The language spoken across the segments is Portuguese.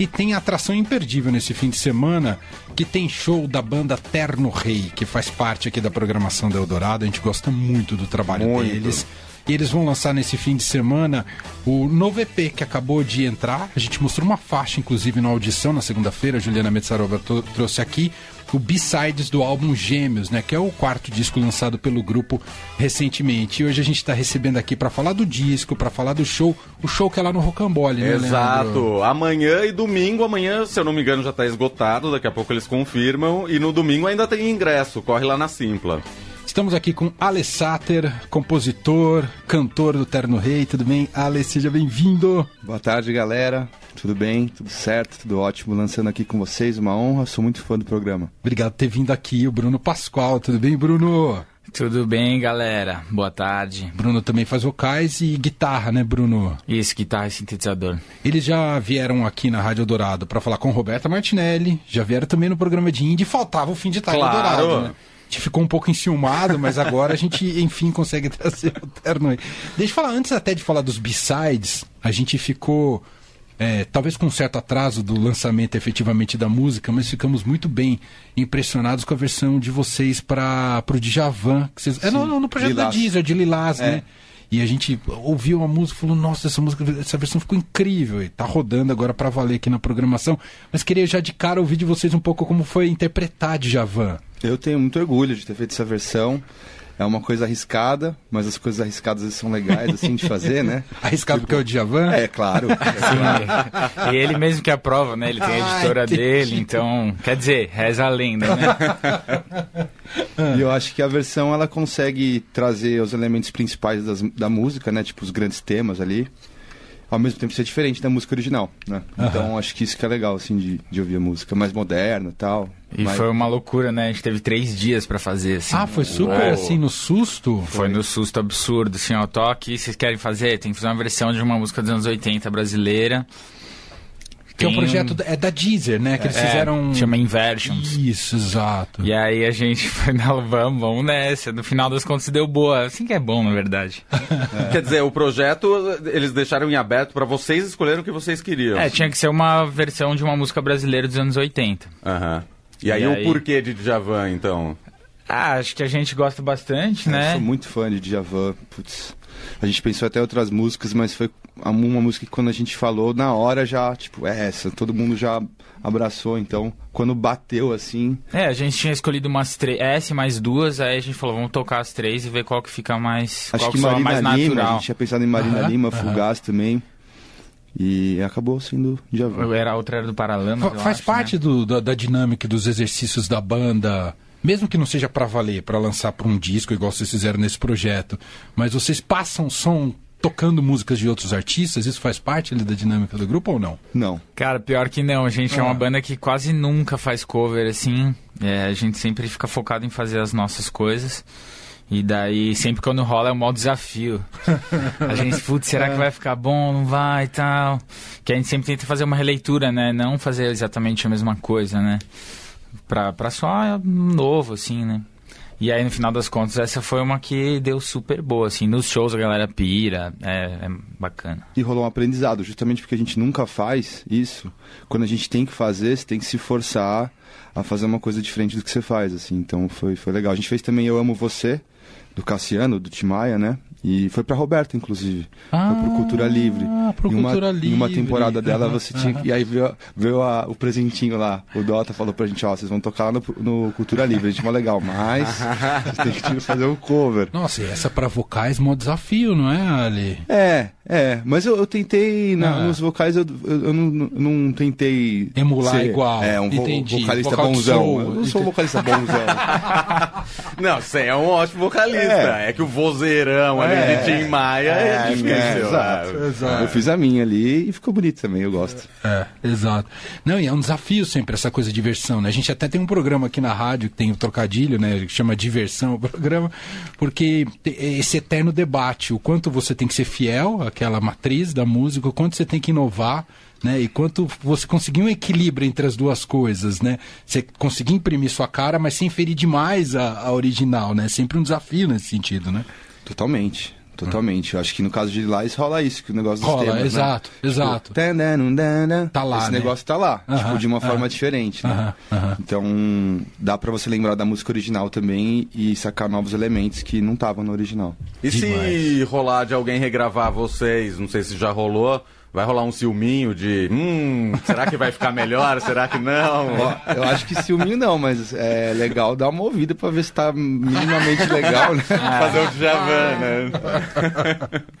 E tem atração imperdível nesse fim de semana, que tem show da banda Terno Rei, que faz parte aqui da programação da Eldorado. A gente gosta muito do trabalho Muito. deles. E eles vão lançar nesse fim de semana o novo EP que acabou de entrar. A gente mostrou uma faixa, inclusive, na audição na segunda-feira. Juliana Metzarova trouxe aqui o B-Sides do álbum Gêmeos, né? Que é o quarto disco lançado pelo grupo recentemente. E hoje a gente está recebendo aqui para falar do disco, para falar do show. O show que é lá no Rocambole, né, Leandro? Exato. Amanhã e domingo, amanhã, se eu não me engano, já tá esgotado, daqui a pouco eles confirmam. E no domingo ainda tem ingresso, corre lá na Simpla. Estamos aqui com Ale Sater, compositor, cantor do Terno Rei. Tudo bem? Ale, seja bem-vindo. Boa tarde, galera. Tudo bem? Tudo certo? Tudo ótimo? Lançando aqui com vocês, uma honra. Sou muito fã do programa. Obrigado por ter vindo aqui, o Bruno Pascoal. Tudo bem, Bruno? Tudo bem, galera? Boa tarde. Bruno também faz vocais e guitarra, né, Bruno? Isso, guitarra e sintetizador. Eles já vieram aqui na Rádio Dourado para falar com Roberta Martinelli, já vieram também no programa de Indie, faltava o fim de tarde Claro. Dourado, né? A gente ficou um pouco enciumado, mas agora a gente, enfim, consegue trazer o terno aí. Deixa eu falar, antes até de falar dos B-sides, a gente ficou, é, talvez com um certo atraso do lançamento efetivamente da música, mas ficamos muito bem impressionados com a versão de vocês para o Djavan. Que vocês, é no, no projeto da Lilás. Deezer, de Lilás, É. né? E a gente ouviu a música e falou: Nossa, essa música, essa versão ficou incrível. E tá rodando agora pra valer aqui na programação. Mas queria já de cara ouvir de vocês um pouco como foi interpretar Djavan. Eu tenho muito orgulho de ter feito essa versão. É uma coisa arriscada, mas as coisas arriscadas são legais, assim, de fazer, né? Arriscado porque é o Djavan? É, claro. Sim. e ele mesmo que aprova, né? Ele tem a Ah, editora entendi. dele, então. Quer dizer, reza a lenda, né? E eu acho que a versão, ela consegue trazer os elementos principais das- da música, né? Tipo, os grandes temas ali. Ao mesmo tempo ser diferente da música original, né? Então, acho que isso que é legal, assim, de, de ouvir a música. Mais moderna e tal. E mais- foi uma loucura, né? A gente teve três dias pra fazer, assim. Ah, foi super Uou. assim, no susto? Foi no susto absurdo, assim, ó, tô aqui, vocês querem fazer? Tem que fazer uma versão de uma música dos anos 80 brasileira. Que é um projeto, da- é da Deezer, né? Que eles É, fizeram... Chama Inversions. Isso, exato. E aí a gente foi, não, vamos, vamos nessa. No final das contas deu boa. Assim que é bom, na verdade. Quer dizer, o projeto eles deixaram em aberto pra vocês escolherem o que vocês queriam. É, tinha que ser uma versão de uma música brasileira dos anos 80. Aham. E aí E o aí? porquê de Djavan, então? Ah, acho que a gente gosta bastante, Eu né? sou muito fã de Djavan, putz. A gente pensou até outras músicas, mas foi uma música que quando a gente falou, na hora já, tipo, é essa, todo mundo já abraçou, então, quando bateu assim, É, a gente tinha escolhido umas três, essa e mais duas, aí a gente falou, vamos tocar as três e ver qual que fica mais, acho qual que soa Marina mais Lima, a natural. gente tinha pensado em Marina Aham, Lima, aham. Fugaz também, e acabou sendo Djavan. Era a outra era do Paralamas, Fa- faz acho, parte né? do- da, da dinâmica dos exercícios da banda, mesmo que não seja pra valer, pra lançar pra um disco, igual vocês fizeram nesse projeto, mas vocês passam som tocando músicas de outros artistas, isso faz parte ali da dinâmica do grupo ou não? Não, Cara, pior que não, a gente é Ah. uma banda que quase nunca faz cover, assim, É, a gente sempre fica focado em fazer as nossas coisas. E daí, sempre quando rola é um maior desafio. A gente, putz, será que vai ficar bom? Não vai e tal. Que a gente sempre tenta fazer uma releitura, né? Não fazer exatamente a mesma coisa, né? Pra, pra só novo, assim, né? E aí, no final das contas, essa foi uma que deu super boa, assim. Nos shows a galera pira, é, é bacana. e rolou um aprendizado, justamente porque a gente nunca faz isso, quando a gente tem que fazer, você tem que se forçar a fazer uma coisa diferente do que você faz, assim, então foi, foi legal. A gente fez também Eu Amo Você, do Cassiano, do Timaya, né? E foi pra Roberta, inclusive. foi pro Cultura Livre. Ah, pro em uma, Cultura Em uma Livre. temporada dela, Aham, você tinha que- E aí veio, veio a- o presentinho lá. O Dota falou pra gente, ó, vocês vão tocar lá no, no Cultura Livre. A gente, mó legal, mas vocês têm que fazer um cover. Nossa, e essa pra vocais é um desafio, não é, Ali? É, é, mas eu, eu tentei, na- Ah. nos vocais eu, eu, eu não, não tentei... Emular ser, igual. É, um Entendi. vocalista Vocal bonzão. Eu não sou um vocalista bonzão. Não, você é um ótimo vocalista. É, É. que o vozeirão ali É. de Tim Maia é, É, difícil. é, exato. é. Eu fiz a minha ali e ficou bonito também, eu gosto. É, exato. Não, e é um desafio sempre essa coisa de diversão, né? A gente até tem um programa aqui na rádio que tem o trocadilho, né? Que chama Diversão o programa, porque é esse eterno debate, o quanto você tem que ser fiel àquela matriz da música, o quanto você tem que inovar, né? E quanto você conseguir um equilíbrio entre as duas coisas, né? Você conseguir imprimir sua cara, mas sem ferir demais a, a original, né? Sempre um desafio nesse sentido, né? Totalmente, totalmente. Eu acho que no caso de Lies rola isso, que o negócio dos Rola, temas, né? exato, exato. dun, dan, dan. Tá lá, Esse né? negócio tá lá, Aham, tipo, de uma aham. forma diferente, né? Aham, aham. Então, dá pra você lembrar da música original também e sacar novos elementos que não estavam no original. E se Demais. rolar de alguém regravar vocês, não sei se já rolou, vai rolar um ciúminho de. Hum, será que vai ficar melhor? será que não? Eu acho que ciúminho não, mas é legal dar uma ouvida pra ver se tá minimamente legal, né? Fazer o Djavan, né?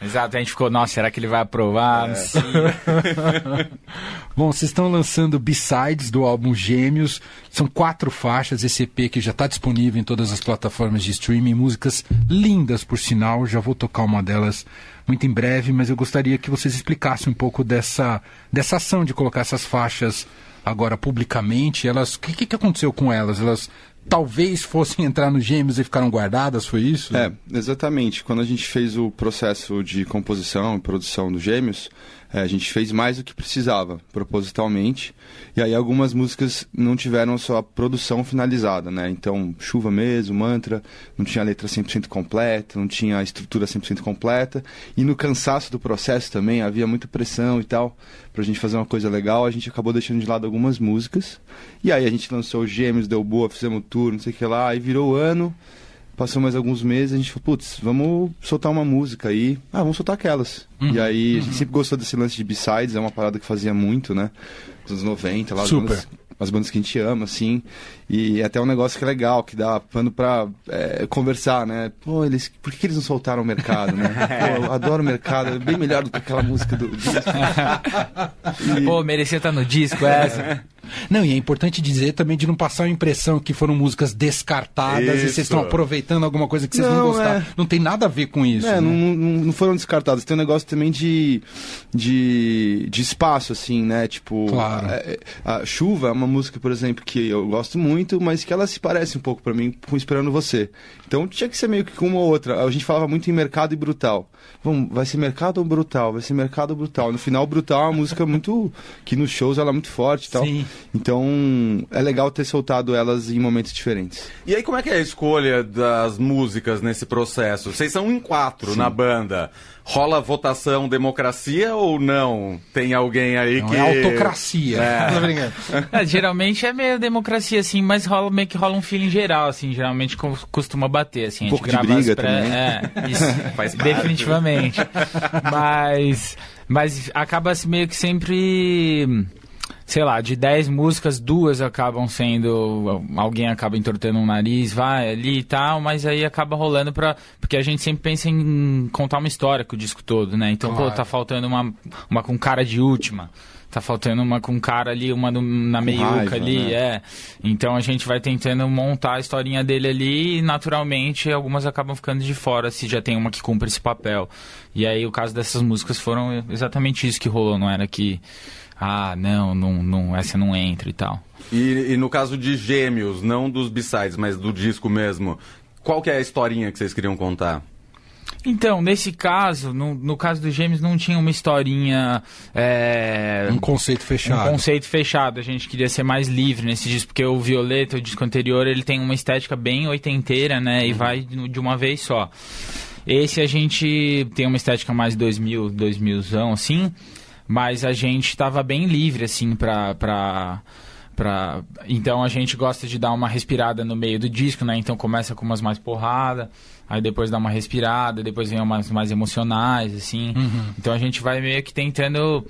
Exato, a gente ficou, nossa, será que ele vai aprovar? Não sei. Bom, vocês estão lançando B-Sides do álbum Gêmeos. São quatro faixas, esse EP que já está disponível em todas as plataformas de streaming. Músicas lindas, por sinal. Já vou tocar uma delas muito em breve, mas eu gostaria que vocês explicassem um pouco dessa, dessa ação de colocar essas faixas agora publicamente. Elas, o que, que aconteceu com elas? Elas talvez fossem entrar no Gêmeos e ficaram guardadas, foi isso? É, exatamente. Quando a gente fez o processo de composição e produção dos Gêmeos, é, a gente fez mais do que precisava, propositalmente. E aí algumas músicas não tiveram sua produção finalizada, né? Então, Chuva mesmo, Mantra, não tinha a letra 100% completa, não tinha a estrutura 100% completa. E no cansaço do processo também, havia muita pressão e tal, pra gente fazer uma coisa legal, a gente acabou deixando de lado algumas músicas. E aí a gente lançou os Gêmeos, deu boa, fizemos tour, não sei o que lá, aí virou ano. Passou mais alguns meses, a gente falou, putz, vamos soltar uma música aí. Ah, vamos soltar aquelas. E aí, a gente sempre gostou desse lance de B-sides, é uma parada que fazia muito, né? Dos anos 90, lá as Super. bandas, as bandas que a gente ama, assim. E é até um negócio que é legal, que dá pano pra é, conversar, né? Pô, eles, por que, eles não soltaram o mercado, né? Pô, eu adoro o mercado, é bem melhor do que aquela música do disco. Pô, merecia estar no disco essa. Não, e é importante dizer também de não passar a impressão que foram músicas descartadas e vocês Isso. estão aproveitando alguma coisa que vocês não, Não, gostaram. é. Não tem nada a ver com isso. É, né? não, não, não foram descartadas. Tem um negócio também de, de, de espaço, assim, né? Tipo, Claro. é, é, a Chuva é uma música, por exemplo, que eu gosto muito, mas que ela se parece um pouco pra mim com Esperando Você. Então tinha que ser meio que com uma ou outra. A gente falava muito em mercado e brutal. Vamos, vai ser mercado ou brutal? Vai ser mercado ou brutal? No final, brutal é uma música muito. que nos shows ela é muito forte e tal. Sim. Então é legal ter soltado elas em momentos diferentes. E aí, como é que é a escolha das músicas nesse processo? Vocês são em quatro na banda. Rola votação democracia ou não? Tem alguém aí Não, que. é autocracia. É. É, geralmente é meio democracia, assim, mas rola meio que rola um feeling geral, assim, geralmente co- costuma bater, assim. a Um gente pouco de grava as briga pré- também. É, isso, Faz parte. definitivamente. mas, mas acaba se meio que sempre, sei lá, de 10 músicas, duas acabam sendo, alguém acaba entortando um nariz, vai ali e tal, mas aí acaba rolando pra, porque a gente sempre pensa em contar uma história com o disco todo, né? Então, Claro. pô, tá faltando uma, uma com cara de última. Tá faltando uma com cara ali, uma no- na meiuca raiva, ali, né? é. Então a gente vai tentando montar a historinha dele ali e naturalmente algumas acabam ficando de fora se já tem uma que cumpre esse papel. E aí o caso dessas músicas foram exatamente isso que rolou, não era que ah, não, não, não essa não entra e tal. E, e no caso de Gêmeos, não dos B-sides, mas do disco mesmo, qual que é a historinha que vocês queriam contar? Então, nesse caso, no, no caso dos Gêmeos, não tinha uma historinha. é, Um conceito um fechado. conceito fechado. A gente queria ser mais livre nesse disco, porque o Violeta, o disco anterior, ele tem uma estética bem oitenteira, né? E vai no- de uma vez só. Esse a gente tem uma estética mais 2000, 2000zão, assim, mas a gente tava bem livre, assim, pra... pra. Então a gente gosta de dar uma respirada no meio do disco, né? Então começa com umas mais porrada, aí depois dá uma respirada, depois vem umas mais emocionais, assim. Então a gente vai meio que tentando,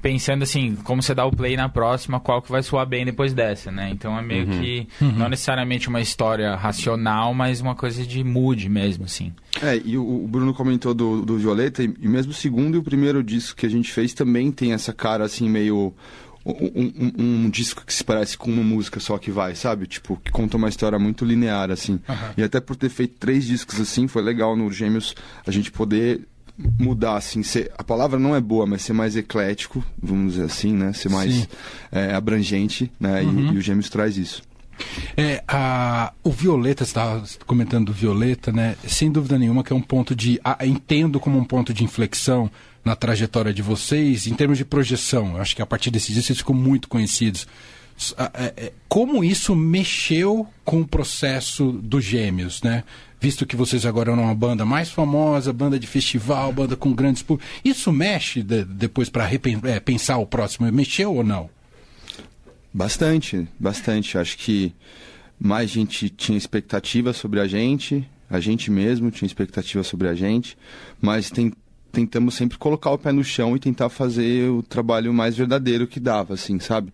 pensando assim, como você dá o play na próxima, qual que vai soar bem depois dessa, né? Então é meio que, não necessariamente uma história racional, mas uma coisa de mood mesmo, assim. É, e o, Bruno comentou do, do Violeta, e, e mesmo o segundo e o primeiro disco que a gente fez também tem essa cara assim, meio. Um, um- um disco que se parece com uma música só que vai, sabe? Tipo, que conta uma história muito linear, assim. E até por ter feito três discos assim, foi legal no Gêmeos a gente poder mudar, assim, ser, a palavra não é boa, mas ser mais eclético, vamos dizer assim, né? Ser mais é, abrangente, né? E- E, o Gêmeos traz isso. É, a, o Violeta, você estava comentando do Violeta, né? Sem dúvida nenhuma que é um ponto de. a- entendo como um ponto de inflexão na trajetória de vocês, em termos de projeção. Eu acho que a partir desse dia vocês ficam muito conhecidos. é, é, como isso mexeu com o processo dos gêmeos, né? Visto que vocês agora eram uma banda mais famosa, banda de festival, banda com grandes públicos. Isso mexe de- depois para pensar o próximo? Mexeu ou não? Bastante, bastante. Acho que mais gente tinha expectativa sobre a gente, a gente mesmo tinha expectativa sobre a gente, mas tem- tentamos sempre colocar o pé no chão e tentar fazer o trabalho mais verdadeiro que dava, assim, sabe?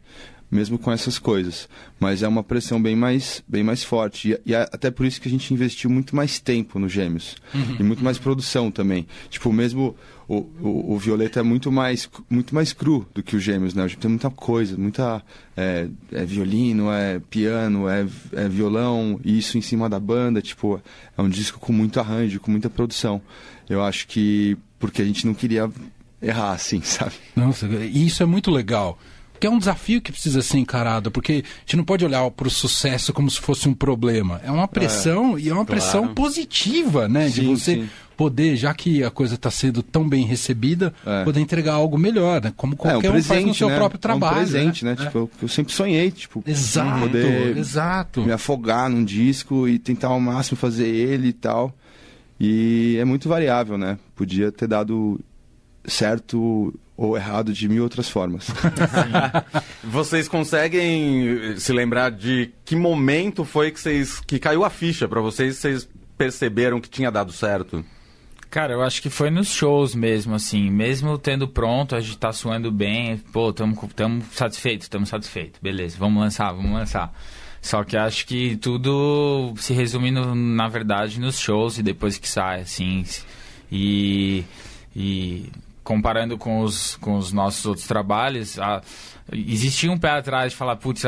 Mesmo com essas coisas. Mas é uma pressão bem mais, bem mais forte. E, e é até por isso que a gente investiu muito mais tempo no Gêmeos. E muito mais produção também. Tipo, mesmo o, o, o Violeta é muito mais, muito mais cru do que o Gêmeos, né? A gente tem muita coisa, muita. É, é violino, é piano, é, é violão, e isso em cima da banda. Tipo, é um disco com muito arranjo, com muita produção. Eu acho que. Porque a gente não queria errar, assim, sabe? Nossa, e isso é muito legal. Porque é um desafio que precisa ser encarado, porque a gente não pode olhar para o sucesso como se fosse um problema. É uma pressão e é uma pressão positiva, né? de Sim, você sim. poder, já que a coisa está sendo tão bem recebida, É. poder entregar algo melhor, né? Como qualquer um faz no seu né? próprio trabalho. É um presente, né? É. Tipo, eu, eu sempre sonhei, tipo, Exato, poder exato. me afogar num disco e tentar ao máximo fazer ele e tal. E é muito variável, né? Podia ter dado certo ou errado de mil outras formas. Vocês conseguem se lembrar de que momento foi que vocês que caiu a ficha pra vocês, vocês perceberam que tinha dado certo? Cara, eu acho que foi nos shows mesmo, assim. Mesmo tendo pronto, a gente tá suando bem. Pô, tamo, com- tamo satisfeito, tamo satisfeito. Beleza, vamos lançar, vamos lançar. Só que acho que tudo se resume, no- na verdade, nos shows e depois que sai, assim. E, e comparando com os, com os nossos outros trabalhos, a- existia um pé atrás de falar, putz,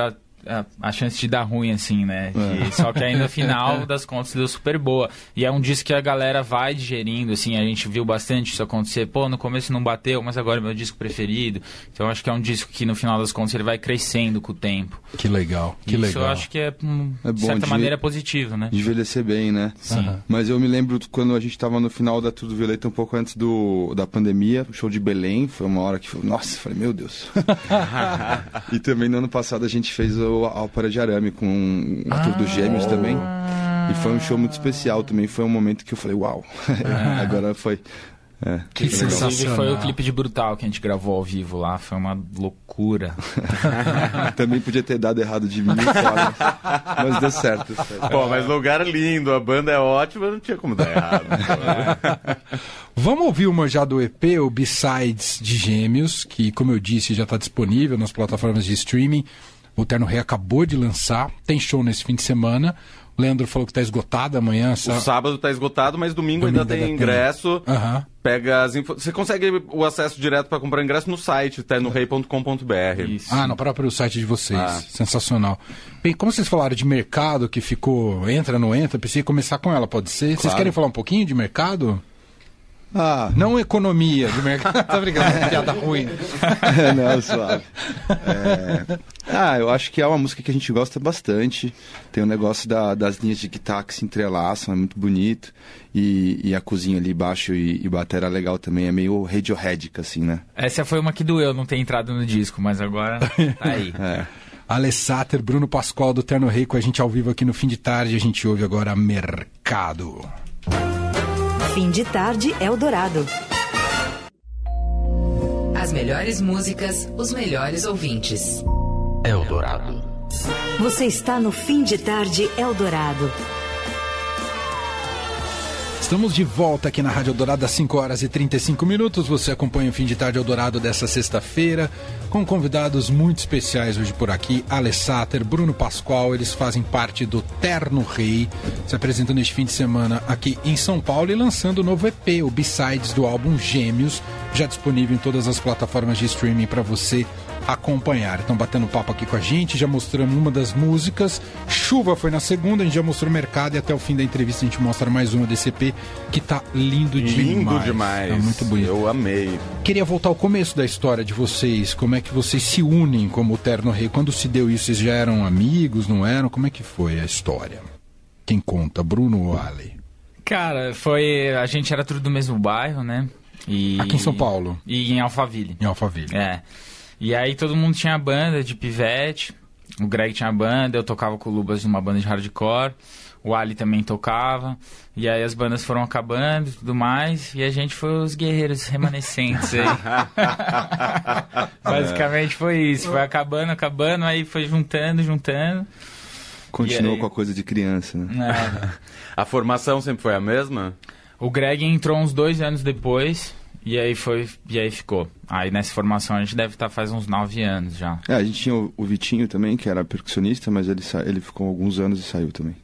a, a, chance de dar ruim, assim, né? De- só que aí no final das contas deu super boa. E é um disco que a galera vai digerindo, assim, a gente viu bastante isso acontecer. Pô, no começo não bateu, mas agora é meu disco preferido. Então acho que é um disco que no final das contas ele vai crescendo com o tempo. Que legal, que isso legal. eu acho que é, hum, É de certa de- maneira, positivo, né? Envelhecer bem, né? Sim. Aham. Mas eu me lembro quando a gente tava no final da Tudo Violeta, um pouco antes do, da pandemia, o show de Belém, foi uma hora que foi, nossa, falei, meu Deus. e também no ano passado a gente fez o Alpara de Arame com a Tour dos Gêmeos também. E foi um show muito especial também, foi um momento que eu falei, uau, agora foi. É, Que legal. sensacional. Foi o clipe de Brutal que a gente gravou ao vivo lá, foi uma loucura. Também podia ter dado errado de formas, mas deu certo. Pô, mas lugar lindo, a banda é ótima, não tinha como dar errado. Vamos ouvir uma já do EP, o B-Sides de Gêmeos, que, como eu disse, já está disponível nas plataformas de streaming. O Terno Rei acabou de lançar, tem show nesse fim de semana. O Leandro falou que está esgotado amanhã. O sa- sábado tá esgotado, mas domingo, Domingo ainda tem ainda tem. ingresso. Aham. Pega as info... Você consegue o acesso direto para comprar ingresso no site ternorei.com.br. Ah, no próprio site de vocês. Ah. Sensacional. Bem, como vocês falaram de mercado que ficou entra, não entra, em começar com ela, pode ser? Vocês Claro. querem falar um pouquinho de mercado? Ah, Não economia de mercado. tá brincando, piada ruim. não, suave. É, Ah, eu acho que é uma música que a gente gosta bastante. Tem o negócio da- das linhas de guitarra que se entrelaçam, é muito bonito. E, e a cozinha ali baixo e, e batera legal também, é meio radioheadica, assim, né? Essa foi uma que doeu não ter entrado no disco, mas agora tá aí. É. Alessater, Bruno Pascoal do Terno Rei com a gente ao vivo aqui no fim de tarde. A gente ouve agora Mercado. Fim de tarde Eldorado. As melhores músicas, os melhores ouvintes. Eldorado. Você está no Fim de tarde Eldorado. Estamos de volta aqui na Rádio Eldorado às 5 horas e 35 minutos. Você acompanha o fim de tarde Eldorado dessa sexta-feira, com convidados muito especiais hoje por aqui. Alessater, Bruno Pascoal, eles fazem parte do Terno Rei, se apresentando neste fim de semana aqui em São Paulo e lançando o novo EP, o B-Sides do álbum Gêmeos, já disponível em todas as plataformas de streaming para você acompanhar. Estão batendo papo aqui com a gente, já mostramos uma das músicas. Chuva foi na segunda, a gente já mostrou o mercado e até o fim da entrevista a gente mostra mais uma desse EP que tá lindo demais. Lindo demais. Tá muito bonito. Eu amei. Queria voltar ao começo da história de vocês. Como é que vocês se unem como o Terno Rei? Quando se deu isso, vocês já eram amigos, não eram? Como é que foi a história? Quem conta, Bruno ou Ali? Cara, foi. A gente era tudo do mesmo bairro, né? E... Aqui em São Paulo. E em Alphaville. Em Alphaville. É. E aí todo mundo tinha banda de pivete. o Greg tinha banda, eu tocava com o Lubas numa banda de hardcore, o Ali também tocava, e aí as bandas foram acabando e tudo mais, e a gente foi os guerreiros remanescentes aí. Basicamente foi isso, foi acabando, acabando, aí foi juntando, juntando. Continuou aí? com a coisa de criança, né? É. A formação sempre foi a mesma? O Greg entrou uns dois anos depois, e aí foi, e aí ficou. Aí nessa formação a gente deve estar faz uns nove anos já. É, a gente tinha o, o Vitinho também, que era percussionista, mas ele, sa- ele ficou alguns anos e saiu também.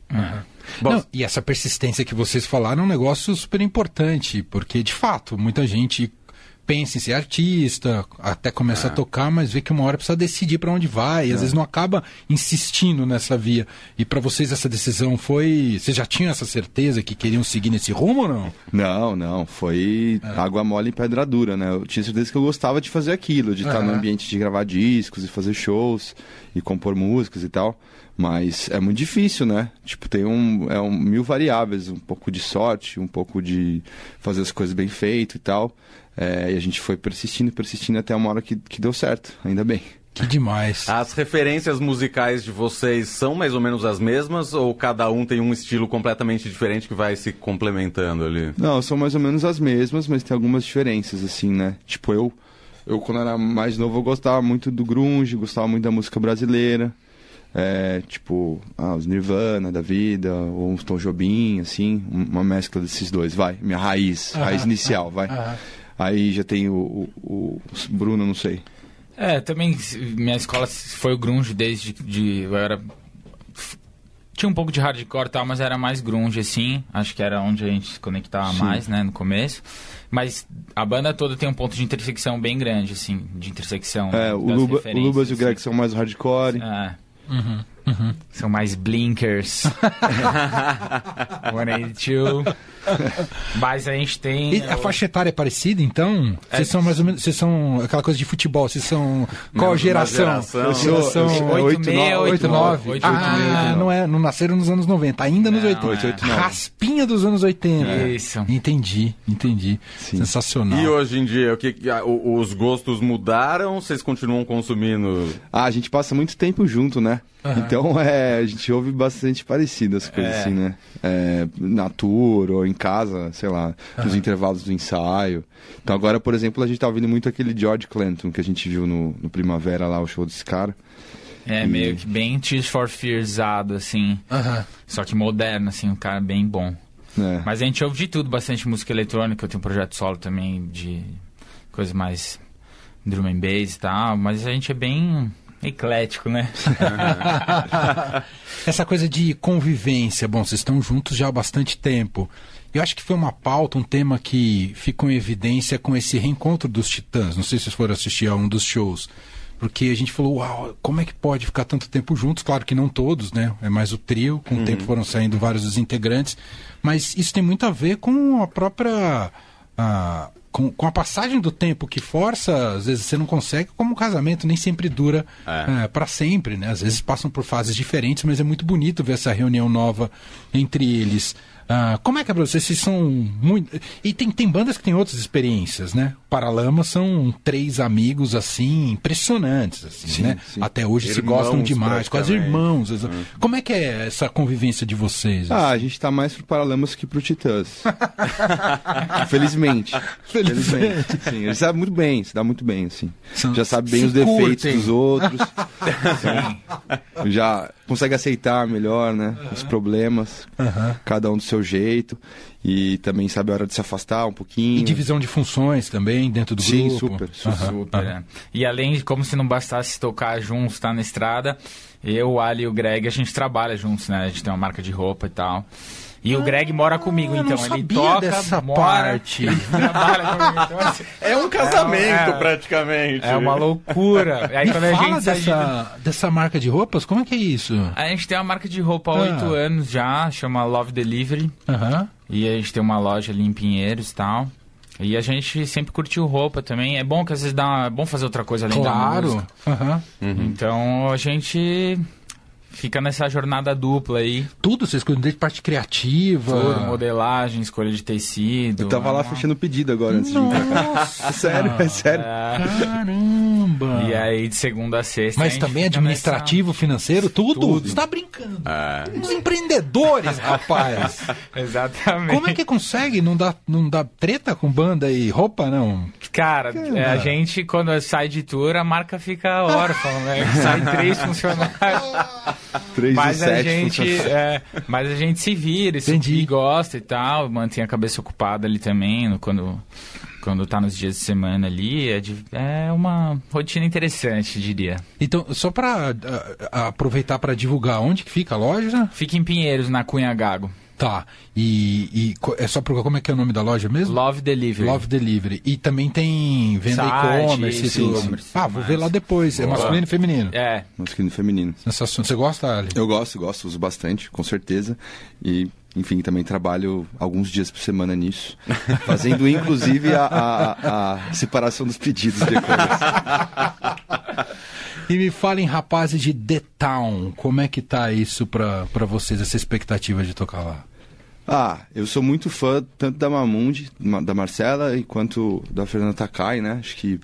Bom, Não, e essa persistência que vocês falaram é um negócio super importante, porque de fato muita gente pensa em ser artista, até começa a tocar, mas vê que uma hora precisa decidir para onde vai, e às vezes não acaba insistindo nessa via. E para vocês essa decisão foi, vocês já tinham essa certeza que queriam seguir nesse rumo ou não? Não, não, foi água mole e pedra dura, né? Eu tinha certeza que eu gostava de fazer aquilo, de estar no ambiente de gravar discos e fazer shows e compor músicas e tal. Mas é muito difícil, né? Tipo, tem um, é um mil variáveis, um pouco de sorte, um pouco de fazer as coisas bem feito e tal. É, e a gente foi persistindo, persistindo até uma hora que, que deu certo, ainda bem. Que demais. as referências musicais de vocês são mais ou menos as mesmas ou cada um tem um estilo completamente diferente que vai se complementando ali? Não, são mais ou menos as mesmas, mas tem algumas diferenças, assim, né? Tipo, eu, eu quando era mais novo, eu gostava muito do grunge, gostava muito da música brasileira. É, tipo, ah, os Nirvana da vida, ou uns Tom Jobim, assim, um- uma mescla desses dois, vai, minha raiz, raiz inicial, vai. Aí já tem o, o, o Bruno, não sei. É, também minha escola foi o grunge desde de eu era tinha um pouco de hardcore e tal, mas era mais grunge assim, acho que era onde a gente se conectava Sim. mais, né, no começo. Mas a banda toda tem um ponto de intersecção bem grande assim, de intersecção É, né, o, Luba, o Lubas e o Greg assim. são mais hardcore. É. São mais blinkers. 182. Mas a gente tem. E a faixa etária é parecida, então? Vocês É. são mais ou menos. Vocês são aquela coisa de futebol, vocês são. Qual Não, geração? geração. Eu sou- eu sou- Geração 86, 89. 89. Ah, não é, não nasceram nos anos 90, ainda nos Não, 80. é. 89. Raspinha dos anos 80. Isso. Entendi, entendi. Sim. Sensacional. E hoje em dia, o que, os gostos mudaram? Vocês continuam consumindo? Ah, a gente passa muito tempo junto, né? Então é, a gente ouve bastante parecido as coisas É. assim, né? É, na tour ou em casa, sei lá, nos intervalos do ensaio. Então agora, por exemplo, a gente tá ouvindo muito aquele George Clinton que a gente viu no, no Primavera lá, o show desse cara. É meio que bem Tears for Fearsado, assim. Aham. Só que moderno, assim, um cara bem bom. né? Mas a gente ouve de tudo, bastante música eletrônica. Eu tenho um projeto solo também de coisa mais drum and bass e tal. Mas a gente é bem eclético, né? Essa coisa de convivência, bom, vocês estão juntos já há bastante tempo. Eu acho que foi uma pauta, um tema que ficou em evidência com esse reencontro dos Titãs. Não sei se vocês foram assistir a um dos shows. Porque a gente falou, uau, como é que pode ficar tanto tempo juntos? Claro que não todos, né? É mais o trio, com o tempo foram saindo vários dos integrantes. Mas isso tem muito a ver com a própria. ah, com, com a passagem do tempo que força, às vezes você não consegue, como o casamento nem sempre dura É. para sempre, né? Às vezes passam por fases diferentes, mas é muito bonito ver essa reunião nova entre eles. Ah, como é que é pra vocês? Vocês são muito. E tem, tem bandas que têm outras experiências, né? Paralama são três amigos, assim, impressionantes, assim, Sim, né? sim. Até hoje se Irmãos, gostam demais, quase irmãos. exa- Como é que é essa convivência de vocês? Ah, a gente tá mais pro Paralamas que pro Titãs. Felizmente. Felizmente. Sim, ele sabe muito bem, se dá muito bem, assim. São- Já sabe bem se os defeitos curtem. dos outros. Sim. Já consegue aceitar melhor, né? Os problemas. Cada um do seu jeito. E também sabe a hora de se afastar um pouquinho. E divisão de funções também dentro do Sim, grupo? super, super. Aham. Super, né? E além de como se não bastasse tocar juntos, estar na estrada, eu, o Ali e o Greg, a gente trabalha juntos, né? A gente tem uma marca de roupa e tal. E o Greg mora comigo, eu então. Ele toca, dessa mora, parte. Então, assim, É um casamento, É, é. praticamente. é uma loucura. Aí Me quando a fala gente dessa, dessa marca de roupas, como é que é isso? A gente tem uma marca de roupa há Ah. oito anos já, chama Love Delivery. E a gente tem uma loja ali em Pinheiros e tal. E a gente sempre curtiu roupa também. É bom que às vezes dá uma... é bom fazer outra coisa além da Claro. música. Aham. Então a gente fica nessa jornada dupla aí. Tudo, vocês cuidam desde parte criativa. Tudo, modelagem, escolha de tecido. Eu tava lá fechando o pedido agora antes de vir pra cá. Nossa! É sério, é sério. Caramba! E aí, de segunda a sexta. a Mas gente também administrativo, financeiro, tudo? Tudo. Você tá brincando. É. Os empreendedores, rapaz. nessa- Exatamente. Como é que consegue? Não dá, não dá treta com banda e roupa, não? Cara, é, a gente, quando sai de tour, a marca fica órfã, né? Sai três funcionários. Três Mas dos a, gente, funcionários. é, mas a gente se vira, se e gosta e tal, mantém a cabeça ocupada ali também, no- quando, quando tá nos dias de semana ali. É, de- é uma rotina interessante, diria. Então, só ah, aproveitar pra divulgar, onde que fica a loja? Fica em Pinheiros, na Cunha Gago. Tá. E, e é só procurar como é que é o nome da loja mesmo? Love Delivery. Love Delivery. E também tem venda e-commerce e sim, Ah, vou mas- ver lá depois. É masculino e feminino. É, Masculino e feminino. Sensacional. Você gosta, Ali? Eu gosto, gosto, uso bastante, com certeza. E, enfim, também trabalho alguns dias por semana nisso. Fazendo, inclusive, a, a- a separação dos pedidos de e-commerce. E me falem, rapazes, de The Town. Como é que tá isso pra, vocês, essa expectativa de tocar lá? Ah, eu sou muito fã tanto da Mamundi, ma- da Marcela, quanto da Fernanda Takai, né? Acho que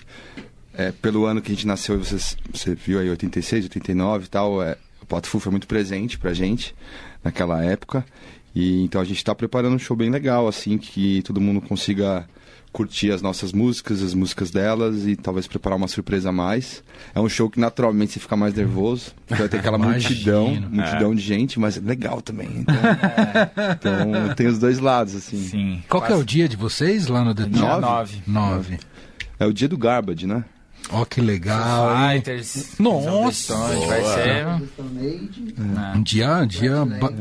é, pelo ano que a gente nasceu, você, você viu aí 86, 89 e tal, é, o Pato foi muito presente pra gente naquela época. E então a gente tá preparando um show bem legal, assim, que todo mundo consiga curtir as nossas músicas, as músicas delas e talvez preparar uma surpresa a mais. É um show que naturalmente você fica mais nervoso, porque vai ter aquela Imagino. multidão, multidão de gente, mas é legal também. Então, então tem os dois lados, assim. sim. Qual que é o dia de vocês lá no The Dia Town? nove. Nove. É o dia do Garbage, né? Ó, que legal. hein? Fighters. Nossa! Vai ser. Um dia, um dia ba-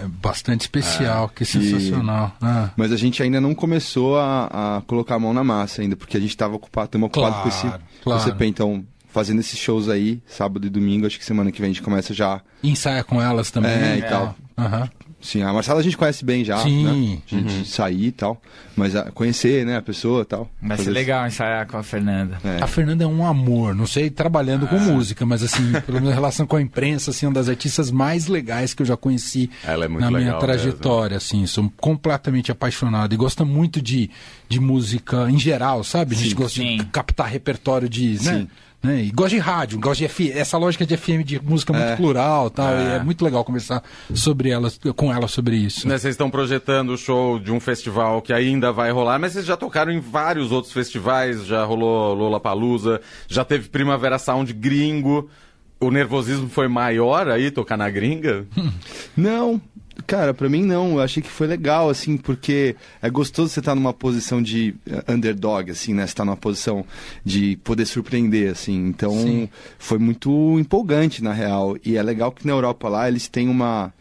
é, é, bastante especial, que sensacional. Ah. Mas a gente ainda não começou a, a colocar a mão na massa ainda, porque a gente estava ocupado, estamos ocupados com esse, Claro, com claro. esse EP. Então, fazendo esses shows aí, sábado e domingo, acho que semana que vem a gente começa já. Ensaia com elas também. É, e tal. Aham. Sim, a Marcela a gente conhece bem já, Sim. né? De, de sair e tal. Mas a- conhecer, né, a pessoa e tal. Vai ser legal ensaiar com a Fernanda. É. A Fernanda é um amor, não sei, trabalhando Ah. com música, mas assim, pelo menos em relação com a imprensa, assim, uma das artistas mais legais que eu já conheci Ela é muito na minha legal trajetória, assim, sou completamente apaixonado e gosta muito de, de música em geral, sabe? A gente gosta de Sim. captar repertório de, né? Sim. Né? E gosta de rádio, gosta de FM, essa lógica de FM de música muito É. plural, tal, e é muito legal conversar sobre ela, com ela sobre isso. Né, Vocês estão projetando o show de um festival que ainda vai rolar, mas vocês já tocaram em vários outros festivais, já rolou Lollapalooza, já teve Primavera Sound gringo. O nervosismo foi maior aí, tocar na gringa? Não, cara, pra mim não. Eu achei que foi legal, assim, porque é gostoso você estar numa posição de eh, underdog, assim, né? Você tá numa posição de poder surpreender, assim. Então, Sim. foi muito empolgante, na real. E é legal que na Europa lá eles têm uma.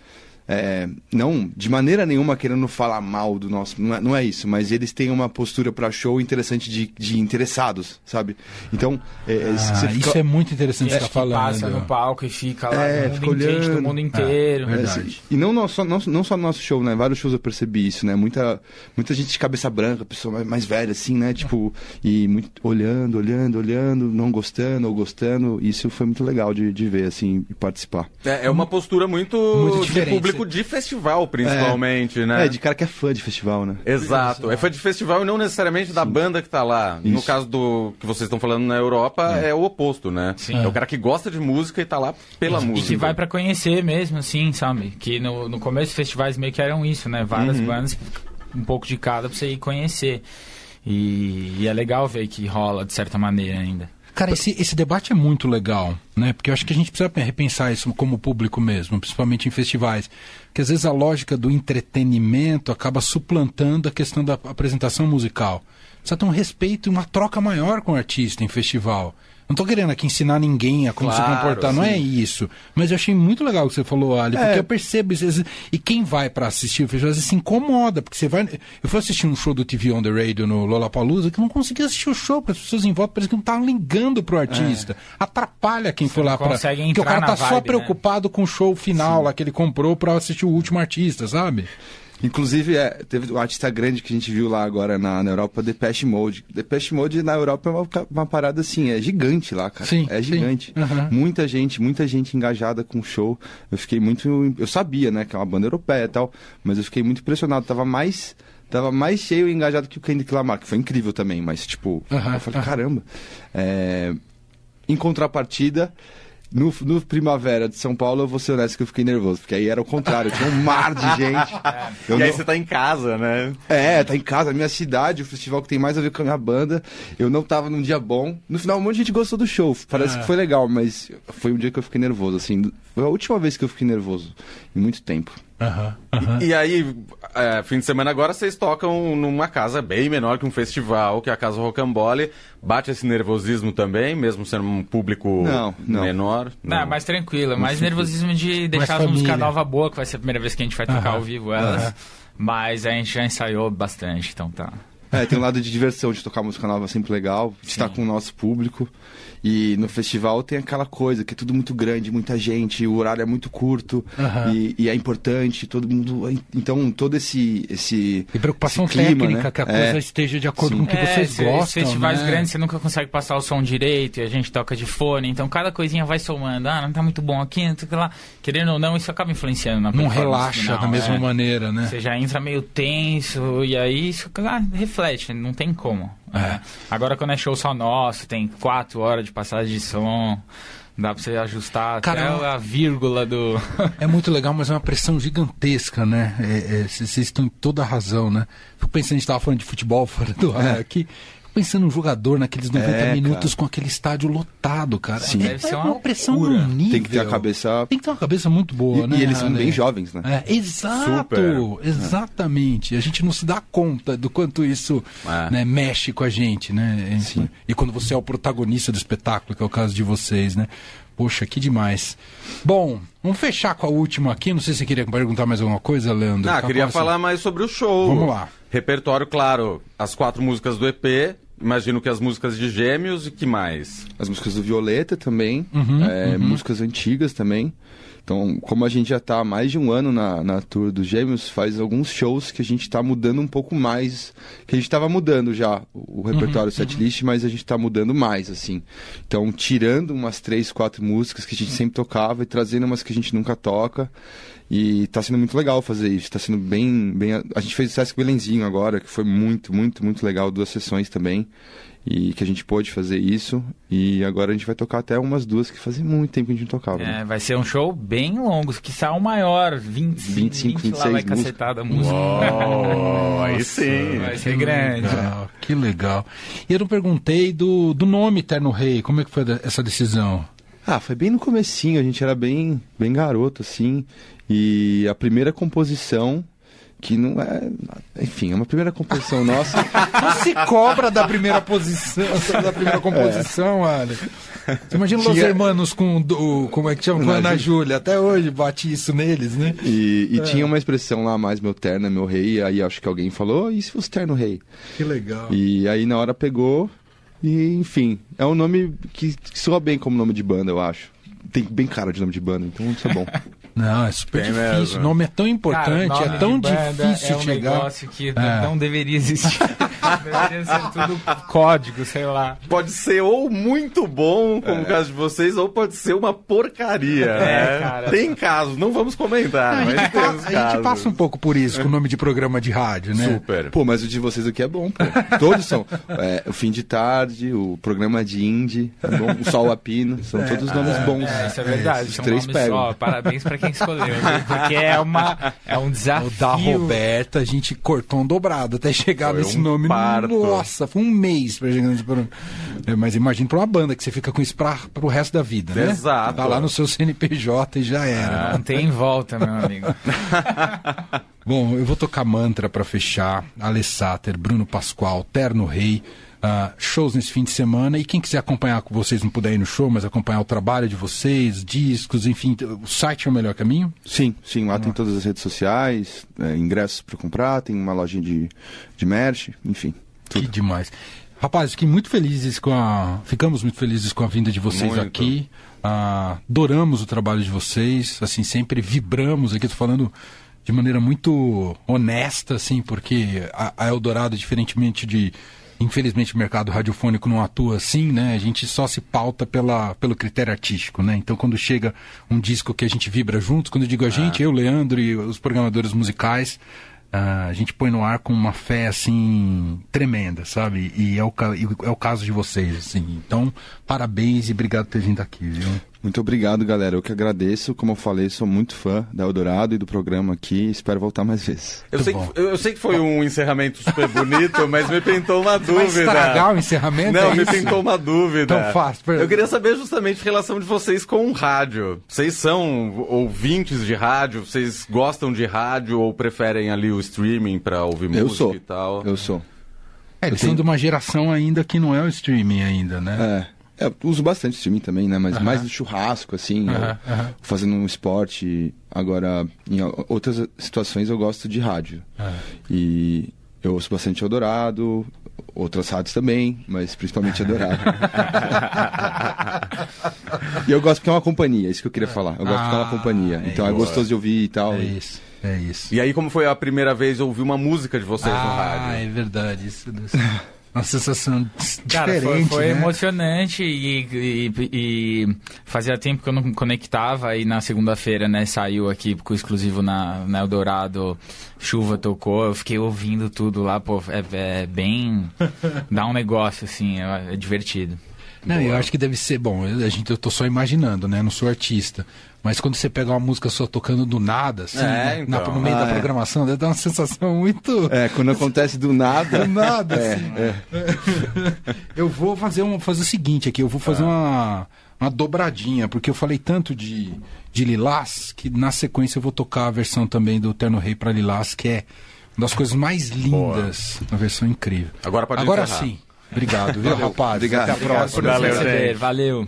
É, não, de maneira nenhuma querendo falar mal do nosso. Não é, não é isso, mas eles têm uma postura pra show interessante de, de interessados, sabe? Então, é, é, Ah, você fica- Isso é muito interessante que tá falando. passa no palco e fica lá É, no fica mundo olhando. do mundo inteiro. É, verdade. É, e não, no- só, não, não só no nosso show, né? Vários shows eu percebi isso, né? Muita, muita gente de cabeça branca, pessoa mais, mais velha, assim, né? Tipo, e muito, olhando, olhando, olhando, não gostando ou gostando. Isso foi muito legal de, de ver, assim, e participar. É, é uma postura muito, Muito de diferente. Público de festival, principalmente, né? É, de cara que é fã de festival, né? Exato. É fã de festival e não necessariamente da banda que tá lá. No Isso. caso do que vocês estão falando na Europa, é, o oposto, né? Sim. É o cara que gosta de música e tá lá pela E música. que vai pra conhecer mesmo, assim, sabe? Que no, no começo os festivais meio que eram isso, né? Várias bandas, um pouco de cada pra você ir conhecer. E, e é legal ver que rola de certa maneira ainda. Cara, esse, esse debate é muito legal, né? Porque eu acho que a gente precisa repensar isso como público mesmo, principalmente em festivais. Porque às vezes a lógica do entretenimento acaba suplantando a questão da apresentação musical. Precisa ter um respeito e uma troca maior com o artista em festival. Não tô querendo aqui ensinar ninguém a como se Claro, comportar, não é isso. Mas eu achei muito legal o que você falou, Ali, porque É. eu percebo isso. E quem vai pra assistir o festival às vezes se incomoda, porque você vai. Eu fui assistir um show do TV on the Radio no Lollapalooza que eu não conseguia assistir o show, porque as pessoas em volta parecem que não estavam ligando pro artista. Atrapalha quem foi não lá pra. consegue Porque o cara tá só né? preocupado com o show final lá que ele comprou pra assistir o último artista, sabe? Inclusive, é, teve o artista grande que a gente viu lá agora na, na Europa, Depeche Mode. Depeche Mode na Europa é uma, uma parada assim, é gigante lá, cara. Sim, é gigante. Aham. Muita gente, muita gente engajada com o show. Eu fiquei muito. Eu sabia, né, que é uma banda europeia e tal, mas eu fiquei muito impressionado. Tava mais. Tava mais cheio e engajado que o Kendrick Lamar, que foi incrível também, mas, tipo, Aham, eu falei, caramba. É, Em contrapartida, no, no Primavera de São Paulo, eu vou ser honesto que eu fiquei nervoso, porque aí era o contrário, tinha um mar de gente. Eu e aí não- você tá em casa, né? é, tá em casa, minha cidade, o festival que tem mais a ver com a minha banda. Eu não tava num dia bom. No final, um monte de gente gostou do show. Parece Ah. que foi legal, mas foi um dia que eu fiquei nervoso, assim. Foi a última vez que eu fiquei nervoso, em muito tempo. Aham, aham. E aí, é, fim de semana agora, vocês tocam numa casa bem menor que um festival, que é a Casa Rocambole. Bate esse nervosismo também, mesmo sendo um público Não, não. menor? Não, é mais tranquilo. é Mais nervosismo de deixar as músicas nova boa, que vai ser a primeira vez que a gente vai tocar Aham, ao vivo elas. Mas a gente já ensaiou bastante, então tá. É, tem um lado de diversão, de tocar música nova sempre legal, de estar com o nosso público. E no festival tem aquela coisa que é tudo muito grande, muita gente, o horário é muito curto Aham. e, e é importante, todo mundo. Então, todo esse. esse E preocupação esse clima, técnica, né? que a É. coisa esteja de acordo Sim. com o que É, vocês gostam. festivais né? grandes você nunca consegue passar o som direito e a gente toca de fone, então cada coisinha vai somando. Ah, não tá muito bom aqui, não sei lá. Querendo ou não, isso acaba influenciando na Não relaxa final, da mesma é. maneira, né? Você já entra meio tenso e aí isso ah, reflete, não tem como. É. Agora quando é show só nosso, tem quatro horas de passagem de som, dá pra você ajustar Cara, até a vírgula do. É muito legal, mas é uma pressão gigantesca, né? É, é, Vocês estão em toda a razão, né? Fico pensando, a gente estava falando de futebol fora do ar aqui. Pensando no jogador naqueles 90 É, minutos cara. com aquele estádio lotado, cara. Sim. É, Deve ser é uma uma pressão num nível. Tem que ter a cabeça. Tem que ter uma cabeça muito boa, E, né? e eles são Ale? bem jovens, né? É, exato, Super. exatamente. A gente não se dá conta do quanto isso É. né, mexe com a gente, né? Sim. E quando você é o protagonista do espetáculo, que é o caso de vocês, né? Poxa, que demais. Bom, vamos fechar com a última aqui. Não sei se você queria perguntar mais alguma coisa, Leandro. Ah, queria falar mais sobre o show. Vamos lá. Repertório, claro, as quatro músicas do EP. Imagino que as músicas de Gêmeos e que mais? As músicas do Violeta também, Uhum, é, músicas antigas também. Então, como a gente já tá há mais de um ano na, na tour dos Gêmeos, faz alguns shows que a gente tá mudando um pouco mais. Que a gente tava mudando já o, o repertório setlist, mas a gente tá mudando mais, assim. Então, tirando umas três, quatro músicas que a gente sempre tocava e trazendo umas que a gente nunca toca. E tá sendo muito legal fazer isso. Tá sendo bem. bem a gente fez o Sesc Belenzinho agora, que foi muito, muito, muito legal. Duas sessões também. E que a gente pôde fazer isso. E agora a gente vai tocar até umas duas que fazia muito tempo que a gente não tocava. né? É, vai ser um show bem longo, que saiu o maior, 20, 25, 20 lá vai 26 músicas. cacetada a música. Oh, aí sim. Vai ser grande. Legal, que legal. E eu não perguntei do, do nome Terno Rei. Como é que foi essa decisão? Ah, foi bem no comecinho, a gente era bem, bem garoto, assim. E a primeira composição, que não é. Enfim, é uma primeira composição nossa. Não se cobra da primeira posição, da primeira composição, olha. Você imagina os Tinha- hermanos com do, como é que chama? Com a Ana Júlia. Até hoje bate isso neles, né? E, e tinha uma expressão lá, mais meu terno é meu rei. Aí acho que alguém falou, e se fosse terno rei? Que legal. E aí na hora pegou. E enfim, é um nome que, que soa bem como nome de banda, eu acho. Tem bem cara de nome de banda, então isso é bom. Não, é super Tem difícil. mesmo. O nome é tão Cara, importante, nome é tão difícil é um chegar. negócio que É. não deveria existir. deveria ser tudo código, sei lá. Pode ser ou muito bom, como o caso de vocês, ou pode ser uma porcaria. É, né? cara. Tem casos, não vamos comentar, a, mas gente passa, a gente passa um pouco por isso com o nome de programa de rádio, né? Super. Pô, mas o de vocês aqui é bom, pô. Todos são. É, o Fim de Tarde, o programa de Indie, é bom, o Sol Apino, são todos nomes bons. É, isso é verdade. Os são três nomes pegam. só. Parabéns pra quem escolheu. viu? Porque é, uma, é um O desafio. da Roberta, a gente cortou um dobrado até chegar Foi nesse um nome. parto. Nossa, foi um mês pra chegar nesse programa. É, mas imagina pra uma banda que você fica com isso pra, pro resto da vida, né? Exato. Tá lá no seu CNPJ e já era. Não tem volta, meu amigo. Bom, eu vou tocar mantra pra fechar. Alessater, Bruno Pascoal, Terno Rei. Ah, shows nesse fim de semana e quem quiser acompanhar com vocês não puder ir no show, mas acompanhar o trabalho de vocês, discos, enfim, o site é o melhor caminho? Sim, sim, lá tem todas as redes sociais, é, ingressos para comprar, tem uma lojinha de, de merch, enfim. Que demais. Rapaz, fiquei muito felizes com a. Ficamos muito felizes com a vinda de vocês Muito. aqui. Ah, adoramos o trabalho de vocês. Assim, sempre vibramos aqui. Tô falando de maneira muito honesta, assim, porque a, a Eldorado, diferentemente de. Infelizmente o mercado radiofônico não atua assim, né? A gente só se pauta pela, pelo critério artístico, né? Então quando chega um disco que a gente vibra juntos, quando eu digo a gente, eu, Leandro e os programadores musicais, ah, a gente põe no ar com uma fé assim tremenda, sabe? E é o, é o caso de vocês, assim. Então, parabéns e obrigado por ter vindo aqui, viu? Muito obrigado, galera. Eu que agradeço. Como eu falei, sou muito fã da Eldorado e do programa aqui. Espero voltar mais vezes. Eu sei, que, eu sei que foi um encerramento super bonito, mas me pintou uma Vai dúvida. estragar o encerramento? Não, é me isso? pintou uma dúvida. Então faz, per- Eu queria saber justamente a relação de vocês com o rádio. Vocês são ouvintes de rádio? Vocês gostam de rádio ou preferem ali o streaming pra ouvir Eu música sou. e tal? Eu sou. É, eles Eu tenho- são de uma geração ainda que não é o streaming ainda, né? É. É, eu uso bastante streaming também, né? Mas mais no churrasco, assim, Aham, eu- aham. fazendo um esporte. Agora, em outras situações eu gosto de rádio. É. E eu ouço bastante Eldorado, outras rádios também, mas principalmente Eldorado. e eu gosto porque é uma companhia, isso que eu queria falar. Eu gosto porque é uma Ah, companhia. é Então é isso. gostoso de ouvir e tal. É isso, é isso. E aí, como foi a primeira vez ouvir uma música de vocês no ah, rádio? é verdade. Isso, isso. Uma sensação Cara, foi, diferente, foi né? emocionante e, e- e fazia tempo que eu não conectava e na segunda-feira, né, saiu aqui com o exclusivo na, na Eldorado, chuva tocou, eu fiquei ouvindo tudo lá, pô, é, é bem... dá um negócio, assim, é, é divertido. Não, eu acho que deve ser bom. eu- A gente, eu tô só imaginando, né? Não sou artista. Mas quando você pega uma música só tocando do nada, assim, É, né, na- então. no meio Ah, da é. programação, deve dar uma sensação muito. É, quando acontece do nada. Do nada, É, assim. é. Eu vou fazer, um, fazer o seguinte aqui, eu vou fazer uma, uma dobradinha, porque eu falei tanto de, de Lilás, que na sequência eu vou tocar a versão também do Terno Rei para Lilás, que é uma das coisas mais lindas, uma versão incrível. Agora pode Agora encerrar. sim. Obrigado, viu, rapaz? Obrigado. Até a próxima. Valeu.